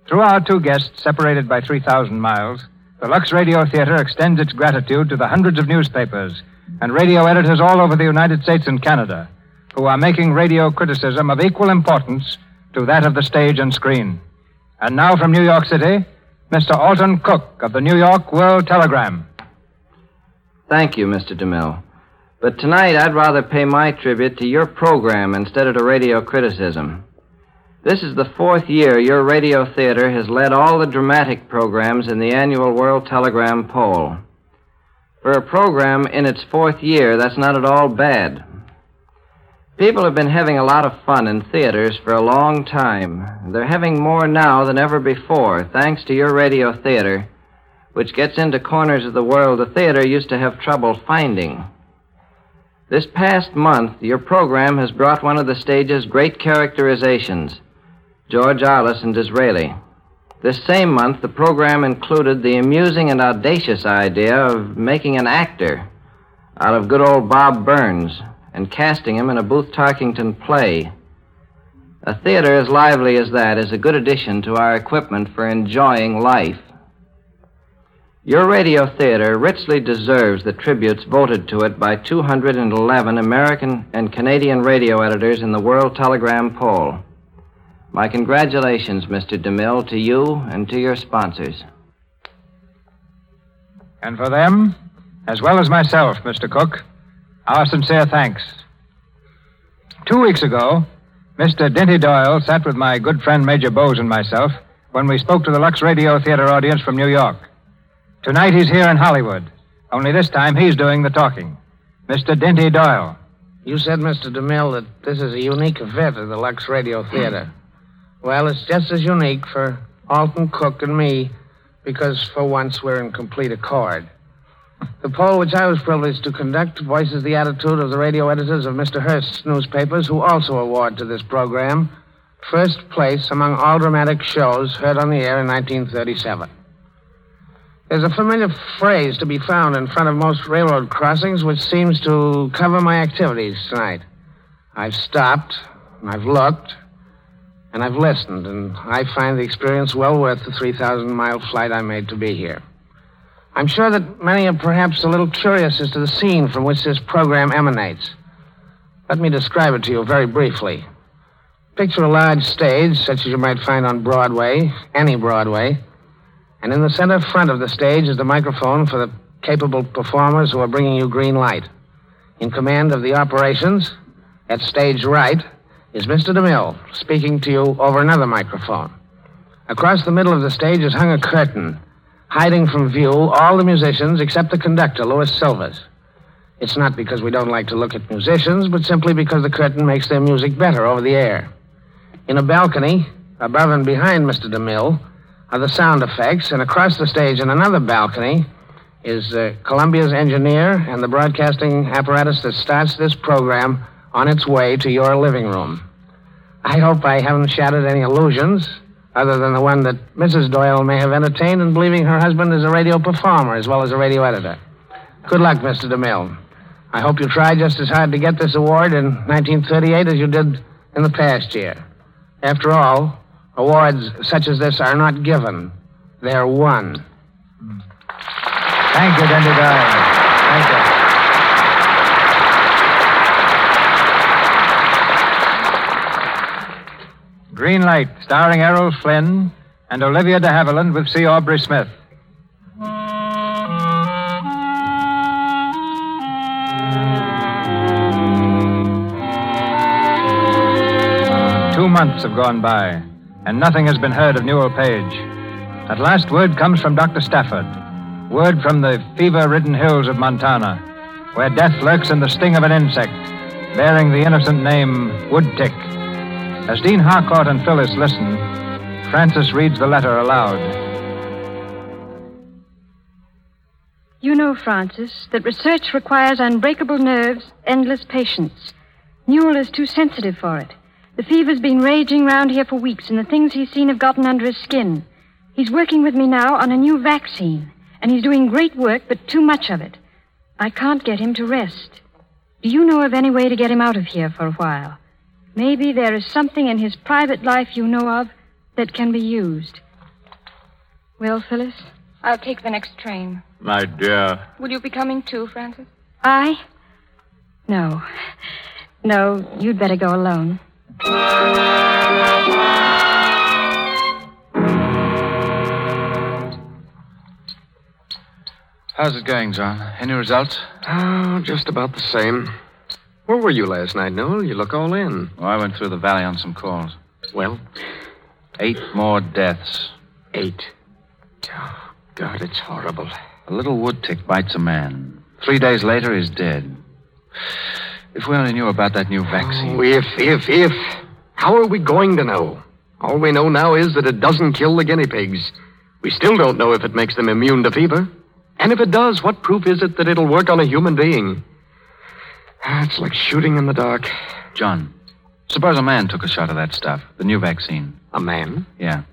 Through our two guests, separated by 3,000 miles, the Lux Radio Theater extends its gratitude to the hundreds of newspapers and radio editors all over the United States and Canada who are making radio criticism of equal importance to that of the stage and screen. And now from New York City, Mr. Alton Cook of the New York World Telegram.
Thank you, Mr. DeMille. But tonight I'd rather pay my tribute to your program instead of to radio criticism. This is the fourth year your radio theater has led all the dramatic programs in the annual World Telegram poll. For a program in its fourth year, that's not at all bad. People have been having a lot of fun in theaters for a long time. They're having more now than ever before, thanks to your radio theater, which gets into corners of the world the theater used to have trouble finding. This past month, your program has brought one of the stage's great characterizations, George Arliss and Disraeli. This same month, the program included the amusing and audacious idea of making an actor, out of good old Bob Burns and casting him in a Booth Tarkington play. A theater as lively as that is a good addition to our equipment for enjoying life. Your radio theater richly deserves the tributes voted to it by 211 American and Canadian radio editors in the World Telegram poll. My congratulations, Mr. DeMille, to you and to your sponsors.
And for them, as well as myself, Mr. Cook, our sincere thanks. Two weeks ago, Mr. Dinty Doyle sat with my good friend Major Bowes and myself when we spoke to the Lux Radio Theater audience from New York. Tonight he's here in Hollywood, only this time he's doing the talking. Mr. Dinty Doyle.
You said, Mr. DeMille, that this is a unique event at the Lux Radio Theater. Well, it's just as unique for Alton Cook and me because for once we're in complete accord. The poll which I was privileged to conduct voices the attitude of the radio editors of Mr. Hearst's newspapers, who also award to this program first place among all dramatic shows heard on the air in 1937. There's a familiar phrase to be found in front of most railroad crossings which seems to cover my activities tonight. I've stopped, and I've looked, and I've listened, and I find the experience well worth the 3,000 mile flight I made to be here. I'm sure that many are perhaps a little curious as to the scene from which this program emanates. Let me describe it to you very briefly. Picture a large stage, such as you might find on Broadway, any Broadway, and in the center front of the stage is the microphone for the capable performers who are bringing you green light. In command of the operations, at stage right, is Mr. DeMille, speaking to you over another microphone. Across the middle of the stage is hung a curtain, hiding from view all the musicians except the conductor, Louis Silvers. It's not because we don't like to look at musicians, but simply because the curtain makes their music better over the air. In a balcony, above and behind Mr. DeMille, are the sound effects, and across the stage in another balcony is uh, Columbia's engineer and the broadcasting apparatus that starts this program on its way to your living room. I hope I haven't shattered any illusions, other than the one that Mrs. Doyle may have entertained in believing her husband is a radio performer as well as a radio editor. Good luck, Mr. DeMille. I hope you try just as hard to get this award in 1938 as you did in the past year. After all, Awards such as this are not given, they're won. Hmm.
Thank you, Dinty Doyle. Thank you. Green Light, starring Errol Flynn and Olivia de Havilland with C. Aubrey Smith. Two months have gone by and nothing has been heard of Newell Page. At last, word comes from Dr. Stafford. Word from the fever ridden hills of Montana, where death lurks in the sting of an insect, bearing the innocent name Woodtick. As Dean Harcourt and Phyllis listen, Frances reads the letter aloud.
You know, Frances, that research requires unbreakable nerves, endless patience. Newell is too sensitive for it. The fever's been raging round here for weeks, and the things he's seen have gotten under his skin. He's working with me now on a new vaccine, and he's doing great work, but too much of it. I can't get him to rest. Do you know of any way to get him out of here for a while? Maybe there is something in his private life you know of that can be used. Well, Phyllis?
I'll take the next train.
My dear.
Will you be coming too, Frances?
I? No. No, you'd better go alone.
How's it going, John? Any results?
Oh, just about the same. Where were you last night, Newell? You look all in.
Oh, I went through the valley on some calls.
Well?
Eight more deaths.
Eight. Oh, God, it's horrible.
A little wood tick bites a man. Three days later, he's dead. If we only knew about that new vaccine.
Oh, if, if, if. How are we going to know? All we know now is that it doesn't kill the guinea pigs. We still don't know if it makes them immune to fever. And if it does, what proof is it that it'll work on a human being? It's like shooting in the dark.
John, suppose a man took a shot of that stuff, the new vaccine.
A man?
Yeah.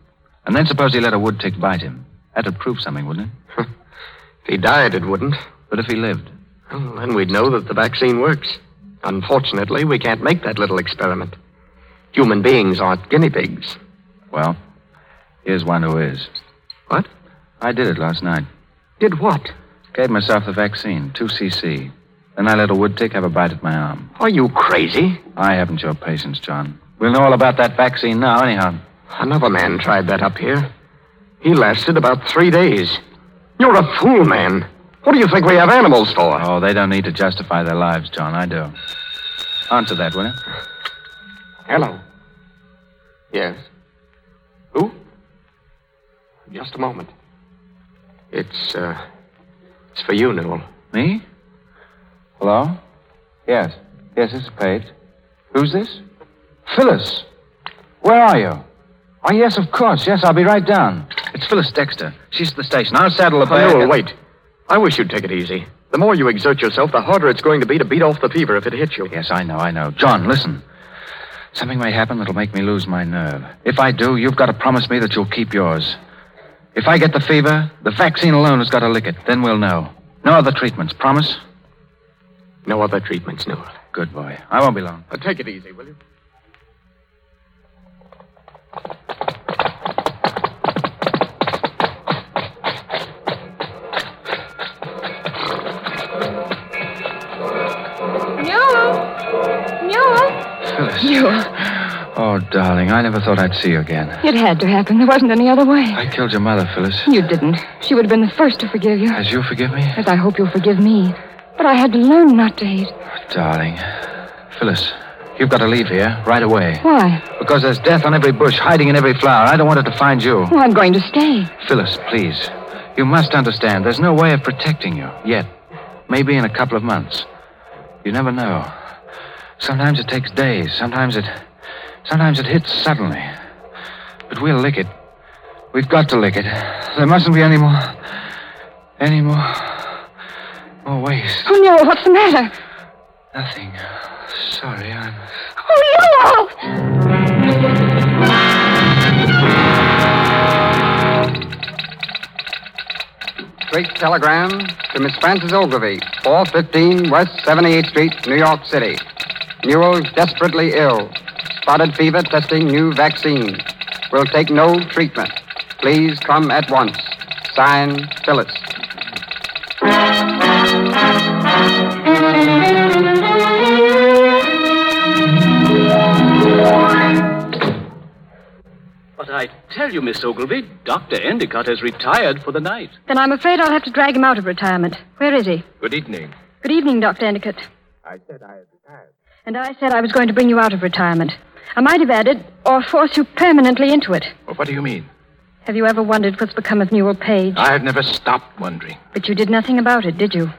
And then suppose he let a wood tick bite him. That'd prove something, wouldn't it?
If he died, it wouldn't.
But if he lived?
Well, then we'd know that the vaccine works. Unfortunately, we can't make that little experiment. Human beings aren't guinea pigs.
Well, here's one who is.
What?
I did it last night.
Did what?
Gave myself the vaccine, 2cc. Then I let a wood tick have a bite at my arm.
Are you crazy?
I haven't your patience, John. We'll know all about that vaccine now, anyhow.
Another man tried that up here. He lasted about three days. You're a fool, man. What do you think we have animals for?
Oh, they don't need to justify their lives, John. I do. Answer that, will you?
Hello. Yes. Who? Just a moment. It's, uh, it's for you, Newell.
Me? Hello? Yes. Yes, this is Page. Who's this? Phyllis. Where are you? Oh, yes, of course. Yes, I'll be right down. It's Phyllis Dexter. She's at the station. I'll saddle the
Oh.
And-
wait. I wish you'd take it easy. The more you exert yourself, the harder it's going to be to beat off the fever if it hits you.
Yes, I know, I know. John, listen. Something may happen that'll make me lose my nerve. If I do, you've got to promise me that you'll keep yours. If I get the fever, the vaccine alone has got to lick it. Then we'll know. No other treatments. Promise?
No other treatments, Newell.
Good boy. I won't be long.
Uh, take it easy, will you?
Newell! Newell!
Phyllis.
Newell.
Oh, darling, I never thought I'd see you again.
It had to happen. There wasn't any other way.
I killed your mother, Phyllis.
You didn't. She would have been the first to forgive you.
As you forgive me?
As I hope you'll forgive me. But I had to learn not to hate.
Darling. Phyllis, you've got to leave here right away.
Why?
Because there's death on every bush, hiding in every flower. I don't want it to find you.
Well, I'm going to stay.
Phyllis, please. You must understand. There's no way of protecting you yet. Maybe in a couple of months. You never know. Sometimes it takes days. Sometimes it. Sometimes it hits suddenly. But we'll lick it. We've got to lick it. There mustn't be any more. Any more. More waste.
Oh, no, what's the matter?
Nothing. Sorry, I'm.
Oh, Newell!
Straight telegram to Miss Frances Ogilvy, 415 West 78th Street, New York City. Newell's desperately ill. Spotted fever testing new vaccine. Will take no treatment. Please come at once. Signed, Phyllis.
I tell you, Miss Ogilvy, Dr. Endicott has retired for the night.
Then I'm afraid I'll have to drag him out of retirement. Where is he?
Good evening.
Good evening, Dr. Endicott.
I said I had retired.
And I said I was going to bring you out of retirement. I might have added, or force you permanently into it.
Well, what do you mean?
Have you ever wondered what's become of Newell Page?
I have never stopped wondering.
But you did nothing about it, did you?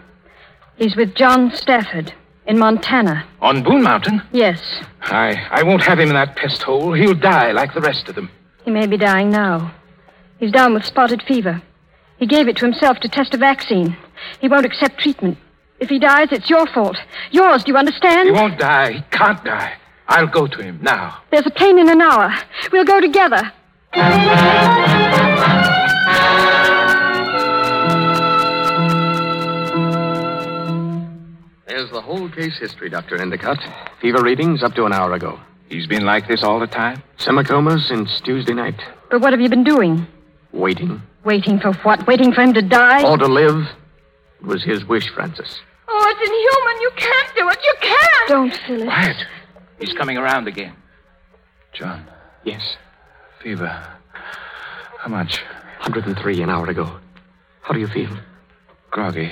He's with John Stafford in Montana.
On Boone Mountain?
Yes.
I, I won't have him in that pest hole. He'll die like the rest of them.
He may be dying now. He's down with spotted fever. He gave it to himself to test a vaccine. He won't accept treatment. If he dies, it's your fault. Yours, do you understand?
He won't die. He can't die. I'll go to him now.
There's a plane in an hour. We'll go together.
There's the whole case history, Dr. Endicott. Fever readings up to an hour ago.
He's been like this all the time?
Semicoma since Tuesday night.
But what have you been doing?
Waiting.
Waiting for what? Waiting for him to die?
Or to live. It was his wish, Frances.
Oh, it's inhuman. You can't do it. You can't.
Don't, Phyllis.
Quiet. He's coming around again.
John,
Yes.
fever. How much?
103 an hour ago. How do you feel?
Groggy.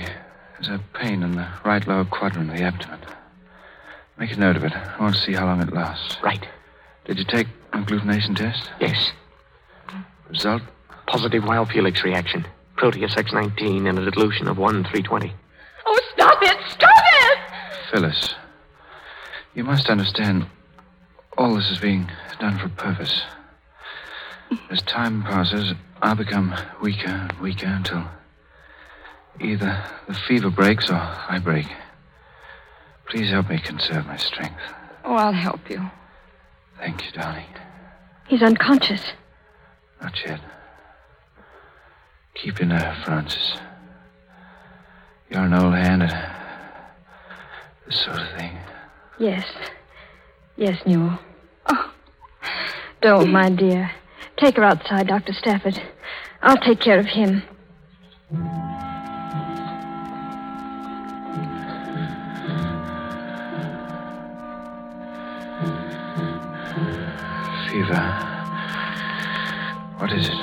There's a pain in the right lower quadrant of the abdomen. Make a note of it. I want to see how long it lasts.
Right.
Did you take agglutination test?
Yes.
Result?
Positive Weil-Felix reaction. Proteus X19 in a dilution of 1 320.
Oh, stop it. Stop it.
Phyllis, you must understand all this is being done for a purpose. As time passes, I'll become weaker and weaker until either the fever breaks or I break. Please help me conserve my strength.
Oh, I'll help you.
Thank you, darling.
He's unconscious.
Not yet. Keep your nerve, Frances. You're an old hand at This sort of thing.
Yes. Yes, Newell. Oh, don't, my dear. Take her outside, Dr. Stafford. I'll take care of him.
Fever. What is it?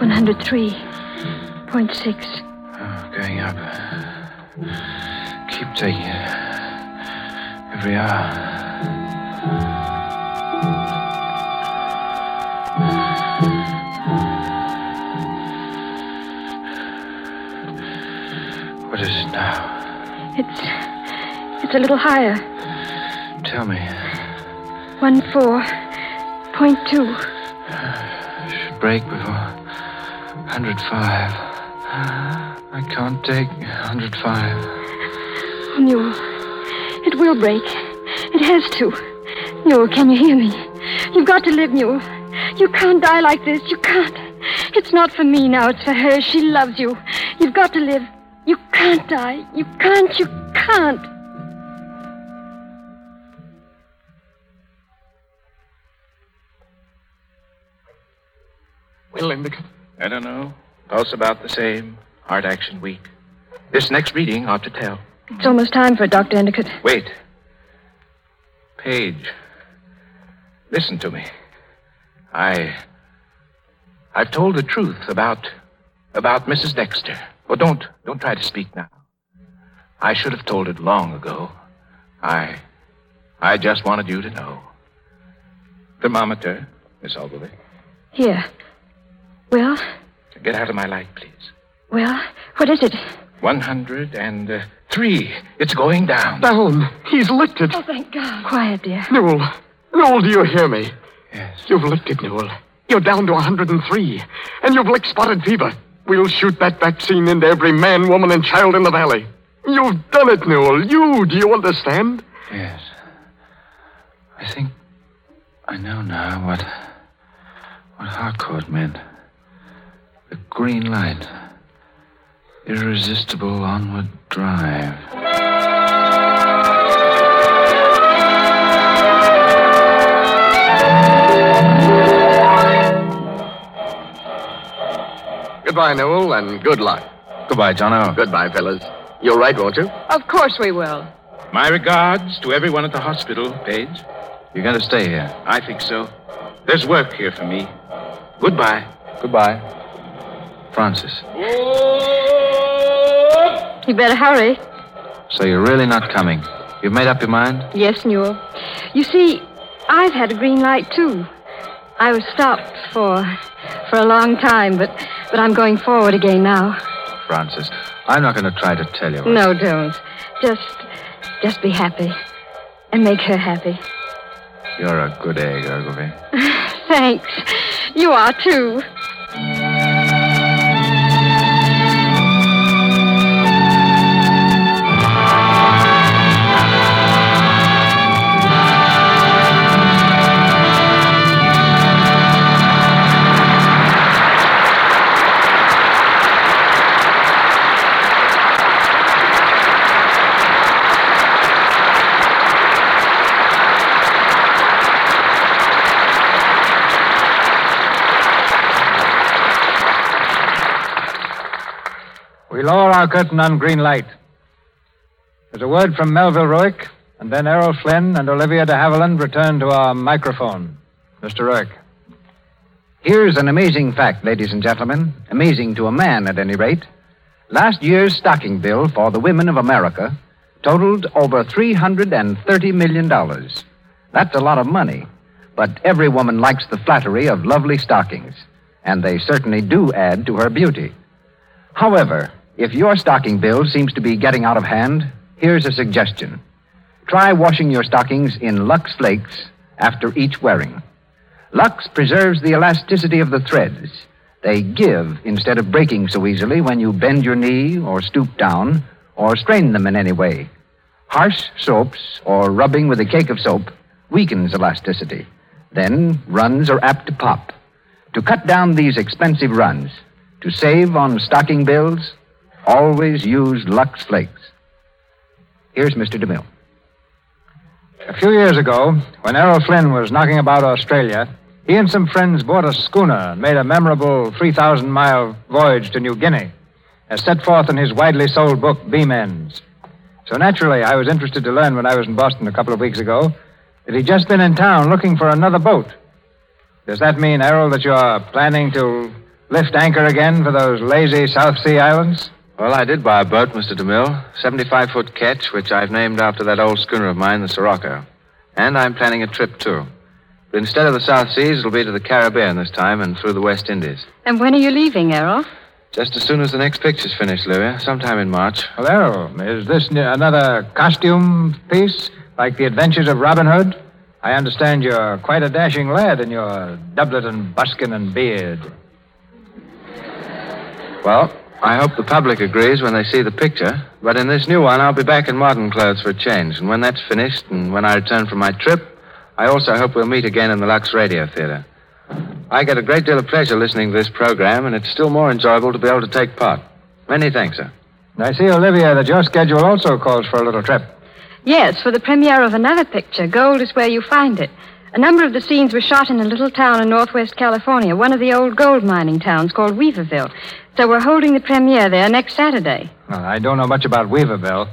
103.6.
Oh, going up. Keep taking it. Every hour. What is it now?
It's. It's a little higher.
Tell me.
14.2.
Should break before 105. I can't take 105.
Oh, Newell. It will break. It has to. Newell, can you hear me? You've got to live, Newell. You can't die like this. You can't. It's not for me now. It's for her. She loves you. You've got to live. You can't die. You can't. You can't.
Endicott.
I don't know. Pulse about the same. Heart action weak. This next reading ought to tell.
It's almost time for it, Dr. Endicott.
Wait. Page. Listen to me. I. I've told the truth about. about Mrs. Dexter. Oh, don't. don't try to speak now. I should have told it long ago. I. I just wanted you to know. Thermometer, Miss Ogilvy.
Here. Well,
Get out of my light, please.
well, what is it?
103. Uh, it's going down.
Down. He's licked it.
Oh, thank God. Quiet, dear.
Newell. Newell, do you hear me? Yes. You've licked it, Newell. You're down to 103. And you've licked spotted fever. We'll shoot that vaccine into every man, woman, and child in the valley. You've done it, Newell. You, do you understand?
Yes. I think I know now what what Harcourt meant. The green light. Irresistible onward drive.
Goodbye, Newell, and good luck.
Goodbye, Jono.
Goodbye, fellas. You'll write, won't you?
Of course we will.
My regards to everyone at the hospital, Page.
You're going to stay here?
I think so. There's work here for me. Goodbye.
Goodbye. Frances.
You better hurry.
So you're really not coming? You've made up your mind?
Yes, Newell. You see, I've had a green light, too. I was stopped for for a long time, but but I'm going forward again now.
Frances, I'm not going to try to tell you.
No, don't. Just just be happy. And make her happy.
You're a good egg, Ogilvy.
Thanks. You are too.
We lower our curtain on green light. There's a word from Melville Ruick, and then Errol Flynn and Olivia de Havilland return to our microphone. Mr. Ruick.
Here's an amazing fact, ladies and gentlemen. Amazing to a man, at any rate. Last year's stocking bill for the women of America totaled over $330 million. That's a lot of money, but every woman likes the flattery of lovely stockings, and they certainly do add to her beauty. However, if your stocking bill seems to be getting out of hand, here's a suggestion. Try washing your stockings in Lux Flakes after each wearing. Lux preserves the elasticity of the threads. They give instead of breaking so easily when you bend your knee or stoop down or strain them in any way. Harsh soaps or rubbing with a cake of soap weakens elasticity. Then runs are apt to pop. To cut down these expensive runs, to save on stocking bills, always use Lux Flakes.
Here's Mr. DeMille. A few years ago, when Errol Flynn was knocking about Australia, he and some friends bought a schooner and made a memorable 3,000 mile voyage to New Guinea, as set forth in his widely sold book, Beam Ends. So naturally, I was interested to learn when I was in Boston a couple of weeks ago that he'd just been in town looking for another boat. Does that mean, Errol, that you're planning to lift anchor again for those lazy South Sea islands?
Well, I did buy a boat, Mr. DeMille. 75 foot ketch, which I've named after that old schooner of mine, the Sirocco. And I'm planning a trip, too. But instead of the South Seas, it'll be to the Caribbean this time and through the West Indies.
And when are you leaving, Errol?
Just as soon as the next picture's finished, Livia. Sometime in March.
Well, Errol, is this n- another costume piece, like the adventures of Robin Hood? I understand you're quite a dashing lad in your doublet and buskin and beard.
Well, I hope the public agrees when they see the picture. But in this new one, I'll be back in modern clothes for a change. And when that's finished, and when I return from my trip, I also hope we'll meet again in the Lux Radio Theater. I get a great deal of pleasure listening to this program, and it's still more enjoyable to be able to take part. Many thanks, sir.
I see, Olivia, that your schedule also calls for a little trip.
Yes, for the premiere of another picture, Gold is Where You Find It. A number of the scenes were shot in a little town in northwest California, one of the old gold mining towns called Weaverville. So we're holding the premiere there next Saturday.
Well, I don't know much about Weaverville,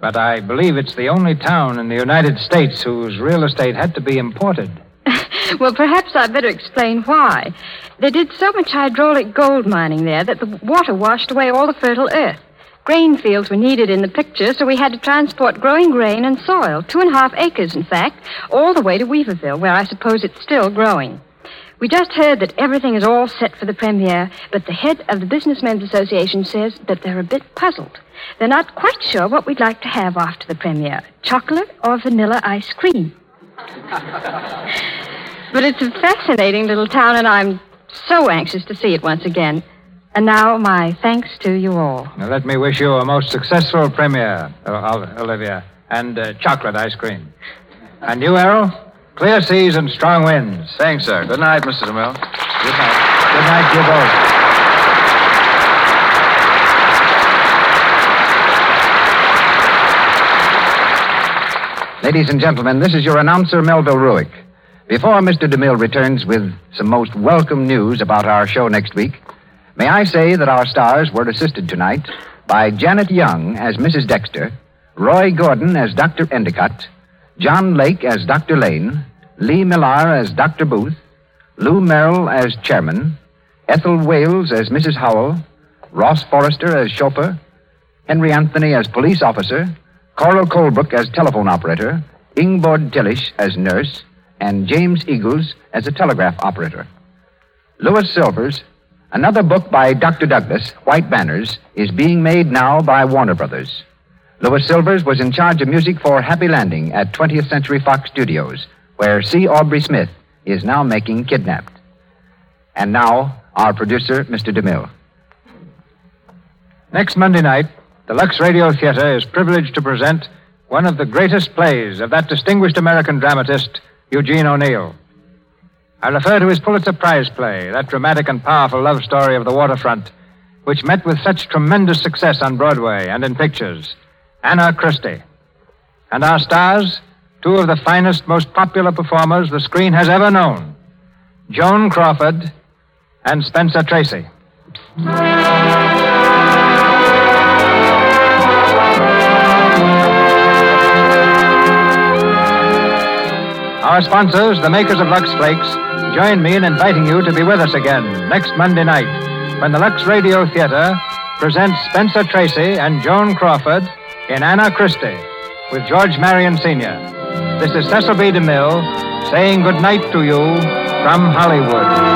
but I believe it's the only town in the United States whose real estate had to be imported.
Well, perhaps I'd better explain why. They did so much hydraulic gold mining there that the water washed away all the fertile earth. Grain fields were needed in the picture, so we had to transport growing grain and soil, two and a half acres, in fact, all the way to Weaverville, where I suppose it's still growing. We just heard that everything is all set for the premiere, but the head of the Businessmen's Association says that they're a bit puzzled. They're not quite sure what we'd like to have after the premiere chocolate or vanilla ice cream. But it's a fascinating little town, and I'm so anxious to see it once again. And now, my thanks to you all.
Now, let me wish you a most successful premiere, uh, Olivia, and uh, chocolate ice cream. And you, Errol? Clear seas and strong winds.
Thanks, sir. Good night, Mr. DeMille.
Good night. Good night, you both. Ladies and gentlemen, this is your announcer, Melville Ruick. Before Mr. DeMille returns with some most welcome news about our show next week, may I say that our stars were assisted tonight by Janet Young as Mrs. Dexter, Roy Gordon as Dr. Endicott, John Lake as Dr. Lane, Lee Millar as Dr. Booth, Lou Merrill as Chairman, Ethel Wales as Mrs. Howell, Ross Forrester as chauffeur, Henry Anthony as police officer, Coral Colebrook as telephone operator, Ingborg Tillish as nurse, and James Eagles as a telegraph operator. Louis Silvers, another book by Dr. Douglas, White Banners, is being made now by Warner Brothers. Louis Silvers was in charge of music for Happy Landing at 20th Century Fox Studios, where C. Aubrey Smith is now making Kidnapped. And now, our producer, Mr. DeMille. Next Monday night, the Lux Radio Theater is privileged to present one of the greatest plays of that distinguished American dramatist, Eugene O'Neill. I refer to his Pulitzer Prize play, that dramatic and powerful love story of the waterfront, which met with such tremendous success on Broadway and in pictures Anna Christie. And our stars, two of the finest, most popular performers the screen has ever known Joan Crawford and Spencer Tracy. Our sponsors, the makers of Lux Flakes, join me in inviting you to be with us again next Monday night when the Lux Radio Theater presents Spencer Tracy and Joan Crawford in Anna Christie with George Marion Sr. This is Cecil B. DeMille saying good night to you from Hollywood.